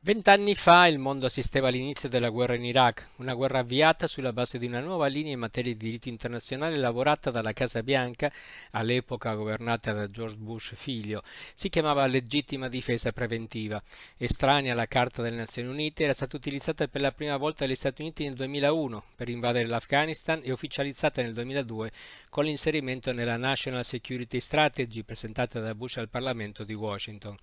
Vent'anni fa il mondo assisteva all'inizio della guerra in Iraq, una guerra avviata sulla base di una nuova linea in materia di diritto internazionale elaborata dalla Casa Bianca, all'epoca governata da George Bush figlio. Si chiamava legittima difesa preventiva. Estranea alla Carta delle Nazioni Unite, era stata utilizzata per la prima volta dagli Stati Uniti nel 2001 per invadere l'Afghanistan e ufficializzata nel 2002 con l'inserimento nella National Security Strategy presentata da Bush al Parlamento di Washington.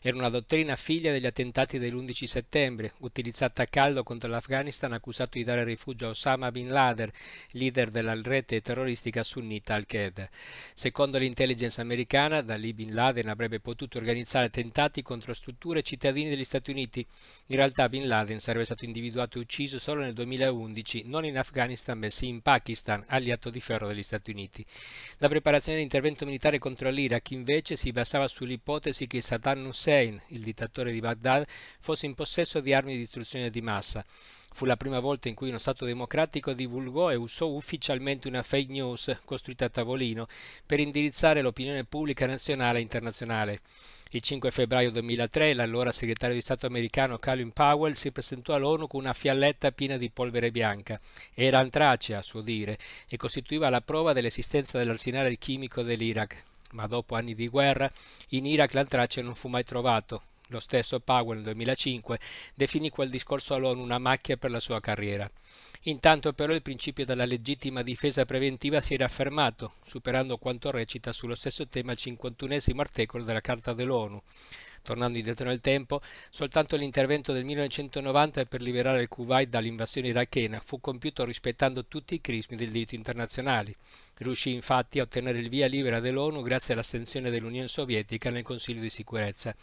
Era una dottrina figlia degli attentati dell'11 settembre, utilizzata a caldo contro l'Afghanistan accusato di dare rifugio a Osama Bin Laden, leader della rete terroristica sunnita Al-Qaeda. Secondo l'intelligence americana, da lì Bin Laden avrebbe potuto organizzare attentati contro strutture e cittadini degli Stati Uniti. In realtà Bin Laden sarebbe stato individuato e ucciso solo nel 2011, non in Afghanistan bensì in Pakistan, alleato di ferro degli Stati Uniti. La preparazione dell'intervento militare contro l'Iraq invece si basava sull'ipotesi che Saddam Hussein, il dittatore di Baghdad, fosse in possesso di armi di distruzione di massa. Fu la prima volta in cui uno Stato democratico divulgò e usò ufficialmente una fake news costruita a tavolino per indirizzare l'opinione pubblica nazionale e internazionale. Il 5 febbraio 2003 l'allora segretario di Stato americano Colin Powell si presentò all'ONU con una fialletta piena di polvere bianca. Era antrace, a suo dire, e costituiva la prova dell'esistenza dell'arsenale chimico dell'Iraq ma dopo anni di guerra in Iraq l'antrace non fu mai trovato. Lo stesso Powell nel 2005 definì quel discorso all'ONU una macchia per la sua carriera. Intanto però il principio della legittima difesa preventiva si era affermato, superando quanto recita sullo stesso tema il 51 articolo della Carta dell'ONU. Tornando indietro nel tempo, soltanto l'intervento del 1990 per liberare il Kuwait dall'invasione irachena fu compiuto rispettando tutti i crismi del diritto internazionale. Riuscì infatti a ottenere il via libera dell'ONU grazie all'astensione dell'Unione Sovietica nel Consiglio di sicurezza.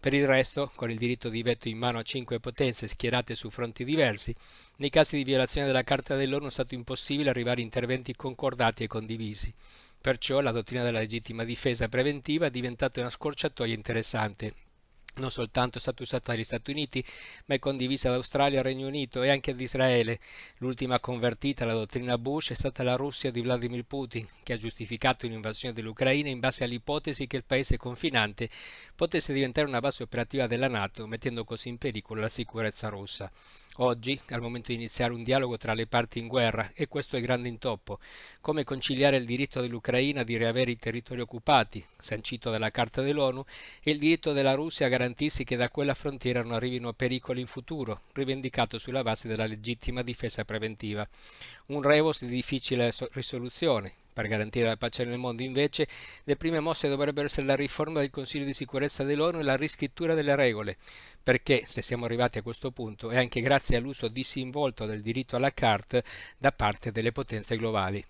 Per il resto, con il diritto di veto in mano a cinque potenze schierate su fronti diversi, nei casi di violazione della Carta dell'ONU è stato impossibile arrivare a interventi concordati e condivisi. Perciò la dottrina della legittima difesa preventiva è diventata una scorciatoia interessante non soltanto è stata usata dagli Stati Uniti, ma è condivisa da Australia, Regno Unito e anche ad Israele. L'ultima convertita alla dottrina Bush è stata la Russia di Vladimir Putin, che ha giustificato l'invasione dell'Ucraina in base all'ipotesi che il paese confinante potesse diventare una base operativa della Nato, mettendo così in pericolo la sicurezza russa. Oggi il momento di iniziare un dialogo tra le parti in guerra e questo è grande intoppo. Come conciliare il diritto dell'Ucraina di riavere i territori occupati, sancito dalla Carta dell'ONU, e il diritto della Russia a garantirsi che da quella frontiera non arrivino pericoli in futuro, rivendicato sulla base della legittima difesa preventiva. Un rebus di difficile risoluzione, per garantire la pace nel mondo, invece, le prime mosse dovrebbero essere la riforma del Consiglio di sicurezza dell'ONU e la riscrittura delle regole, perché, se siamo arrivati a questo punto, è anche grazie all'uso disinvolto del diritto alla carte da parte delle potenze globali.